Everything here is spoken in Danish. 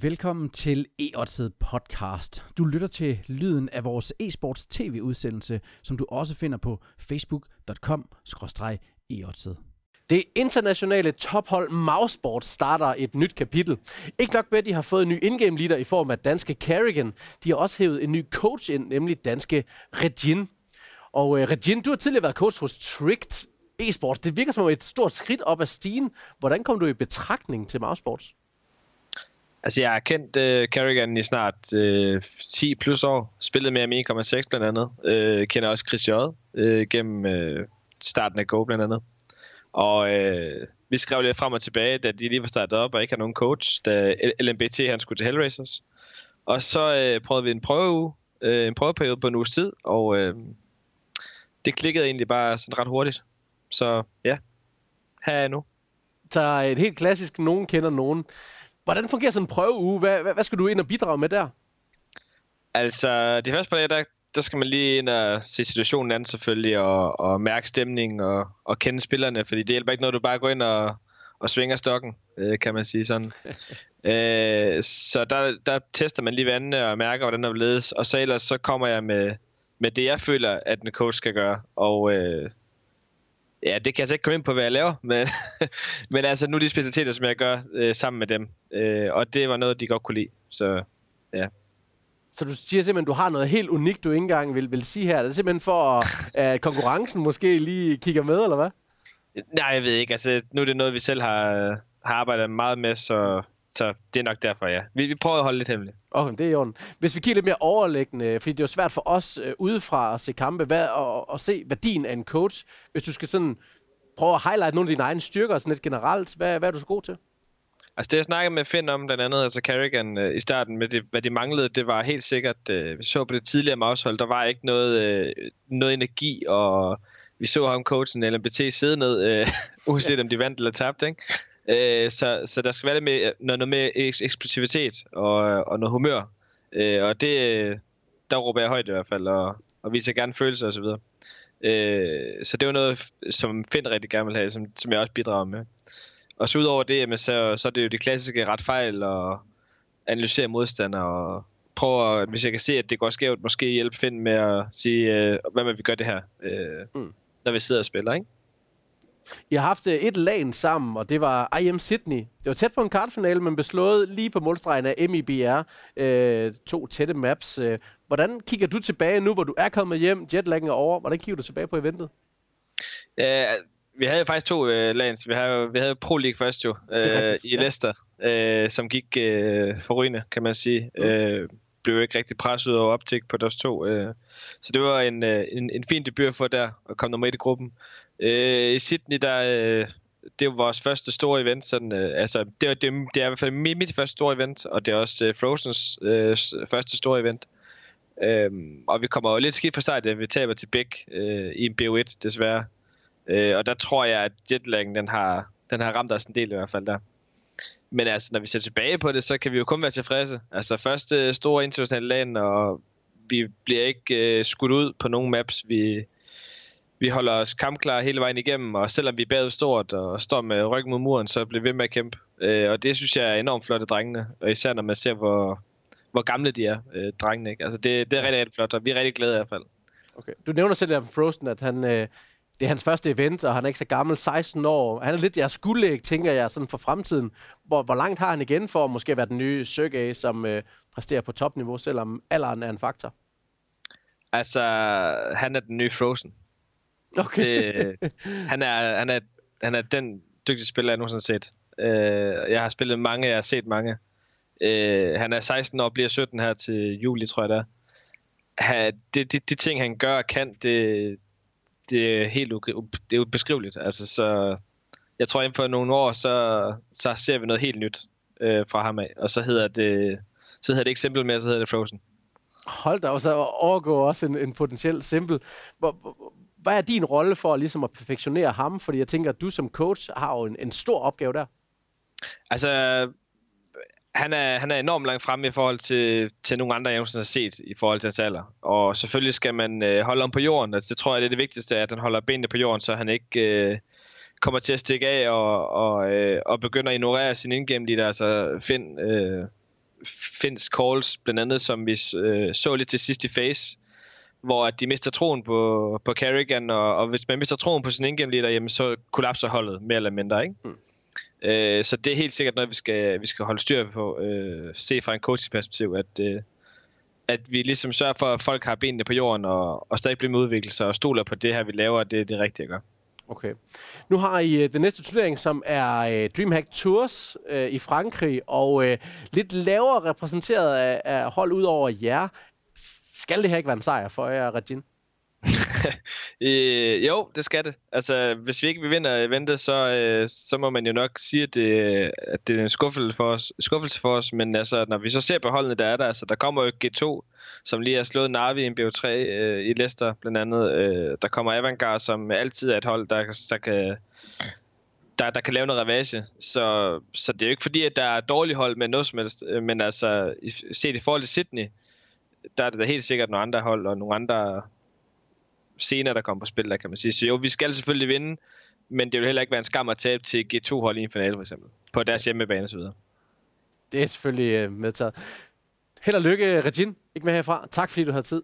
Velkommen til e podcast. Du lytter til lyden af vores e-sports tv-udsendelse, som du også finder på facebook.com e det internationale tophold Mousesport starter et nyt kapitel. Ikke nok med, at de har fået en ny indgame leader i form af danske Carrigan. De har også hævet en ny coach ind, nemlig danske Regin. Og uh, Regin, du har tidligere været coach hos Tricked Esports. Det virker som et stort skridt op ad stigen. Hvordan kom du i betragtning til Mousesports? Altså, jeg har kendt øh, Carrigan i snart øh, 10 plus år. Spillet med Ami 1,6 blandt andet. Øh, kender også Chris J. Øh, gennem øh, starten af Go blandt andet. Og øh, vi skrev lidt frem og tilbage, da de lige var startet op og ikke havde nogen coach, da LMBT han skulle til Hellraisers. Og så øh, prøvede vi en prøve, øh, en prøveperiode på en uges tid, og øh, det klikkede egentlig bare sådan ret hurtigt. Så ja, her er jeg nu. Så et helt klassisk, nogen kender nogen. Hvordan fungerer sådan en prøveuge? Hvad, hvad, hvad skal du ind og bidrage med der? Altså, de første par dage, der, der skal man lige ind og se situationen an selvfølgelig, og, og mærke stemningen og, og kende spillerne, fordi det hjælper ikke noget, du bare går ind og, og svinger stokken, øh, kan man sige sådan. øh, så der, der tester man lige vandene og mærker, hvordan der ledes, og så ellers så kommer jeg med, med det, jeg føler, at en coach skal gøre, og øh, Ja, det kan jeg så ikke komme ind på, hvad jeg laver, men, men altså nu er de specialiteter, som jeg gør øh, sammen med dem, øh, og det var noget, de godt kunne lide, så ja. Så du siger simpelthen, du har noget helt unikt, du ikke engang vil, vil sige her. Er det simpelthen for, at konkurrencen måske lige kigger med, eller hvad? Nej, jeg ved ikke. Altså, nu er det noget, vi selv har, har arbejdet meget med, så så det er nok derfor, ja. Vi, vi prøver at holde lidt hemmeligt. Okay, det er i orden. Hvis vi kigger lidt mere overlæggende, fordi det er jo svært for os øh, udefra at se kampe, hvad, og, og se værdien af en coach. Hvis du skal sådan prøve at highlight nogle af dine egne styrker sådan lidt generelt, hvad, hvad er du så god til? Altså det jeg snakkede med Finn om blandt andet, altså Carrigan øh, i starten, med det, hvad de manglede, det var helt sikkert, øh, vi så på det tidligere mousehold, der var ikke noget, øh, noget energi, og vi så ham coachen LMBT sidde ned, øh, uanset om de vandt eller tabte, ikke? Øh, så, så der skal være lidt med, noget, noget med eksplosivitet og, og noget humør. Øh, og det, der råber jeg højt i hvert fald, og, og viser gerne følelser osv. Øh, så det var noget, som Finn rigtig gerne vil have, som, som jeg også bidrager med. Og så udover det, jamen, så, så er det jo de klassiske ret fejl og analysere modstandere og prøve at, hvis jeg kan se, at det går skævt, måske hjælpe Finn med at sige, øh, hvad man vi gøre det her, øh, mm. når vi sidder og spiller, ikke? I har haft øh, et lag sammen, og det var IM Sydney. Det var tæt på en kartfinale, men beslået lige på målstregen af MIBR. Øh, to tætte maps. Øh, hvordan kigger du tilbage nu, hvor du er kommet hjem, jetlaggen er over? Hvordan kigger du tilbage på eventet? Ja, vi havde faktisk to øh, lands. Vi havde, vi havde Pro League først jo, øh, i Leicester, øh, som gik øh, forrygende, kan man sige. Mm. Øh, blev ikke rigtig presset over optik på deres to. Øh. Så det var en, øh, en, en fin debut for der, at komme nummer et i gruppen. Øh, I Sydney, der, øh, det var vores første store event. Sådan, øh, altså, det, var, det, det er i hvert fald mit, mit første store event, og det er også øh, Frozens øh, første store event. Øhm, og vi kommer jo lidt skidt fra start, at vi taber til Bæk øh, i en BO1, desværre. Øh, og der tror jeg, at jetlaggen, den har, den har ramt os en del i hvert fald der. Men altså, når vi ser tilbage på det, så kan vi jo kun være tilfredse. Altså, første øh, store internationale land, og vi bliver ikke øh, skudt ud på nogen maps. Vi, vi holder os kampklare hele vejen igennem, og selvom vi er bagud stort og står med ryggen mod muren, så bliver vi ved med at kæmpe. Øh, og det synes jeg er enormt flotte drengene, og især når man ser, hvor, hvor gamle de er, øh, drengene. Ikke? Altså det, det er rigtig, rigtig flot, og vi er rigtig glade i hvert fald. Okay. Du nævner selv der Frozen, at han, øh, det er hans første event, og han er ikke så gammel, 16 år. Han er lidt jeres guldæg, tænker jeg, sådan for fremtiden. Hvor, hvor langt har han igen for at måske være den nye Sergej, som øh, præsterer på topniveau, selvom alderen er en faktor? Altså, han er den nye Frozen. Okay. det, han, er, han, er, han er den dygtige spiller, jeg nogensinde har set. Uh, jeg har spillet mange, jeg har set mange. Uh, han er 16 år og bliver 17 her til juli, tror jeg det er. Han, det, de, de ting, han gør og kan, det, det er helt det er ubeskriveligt. Altså, så jeg tror, inden for nogle år, så, så ser vi noget helt nyt uh, fra ham af. Og så hedder det, så hedder det ikke Simple mere, så hedder det Frozen. Hold da, og så overgår også en, en potentiel Simple. Hvor, hvad er din rolle for ligesom at perfektionere ham? Fordi jeg tænker, at du som coach har jo en, en stor opgave der. Altså, han er, han er enormt langt fremme i forhold til, til nogle andre, jeg har set i forhold til hans alder. Og selvfølgelig skal man øh, holde ham på jorden. Altså, det tror jeg, det er det vigtigste, at han holder benene på jorden, så han ikke øh, kommer til at stikke af og, og, øh, og begynder at ignorere sin indgame leader. Altså, find, øh, finsk calls, blandt andet som vi øh, så lidt til sidst i face, hvor at de mister troen på, på Carrigan, og, og hvis man mister troen på sin indgame leader, jamen, så kollapser holdet mere eller mindre, ikke? Mm. Øh, så det er helt sikkert noget, vi skal, vi skal holde styr på, øh, se fra en coaching-perspektiv, at, øh, at vi ligesom sørger for, at folk har benene på jorden, og, og stadig bliver med udviklet og stoler på det her, vi laver, og det er det rigtige at gøre. Okay. Nu har I øh, den næste turnering, som er øh, DreamHack Tours øh, i Frankrig, og øh, lidt lavere repræsenteret af, af hold ud over jer. Skal det her ikke være en sejr for jer, Regine? øh, jo, det skal det. Altså, hvis vi ikke vi vinder eventet, så, øh, så må man jo nok sige, at det, at det er en skuffelse for os. Skuffelse for os men altså, når vi så ser på holdene, der er der, altså, der kommer jo G2, som lige har slået Navi i en BO3 øh, i Leicester, blandt andet. Øh, der kommer Avantgarde, som altid er et hold, der, der kan der, der kan lave noget ravage. Så, så det er jo ikke fordi, at der er dårlige hold med noget som helst, øh, men altså, set i forhold til Sydney, der er det da helt sikkert nogle andre hold og nogle andre scener, der kommer på spil, der kan man sige. Så jo, vi skal selvfølgelig vinde, men det vil heller ikke være en skam at tabe til G2-hold i en finale, for eksempel. På deres hjemmebane osv. Det er selvfølgelig uh, medtaget. Held og lykke, Regin. Ikke med herfra. Tak fordi du havde tid.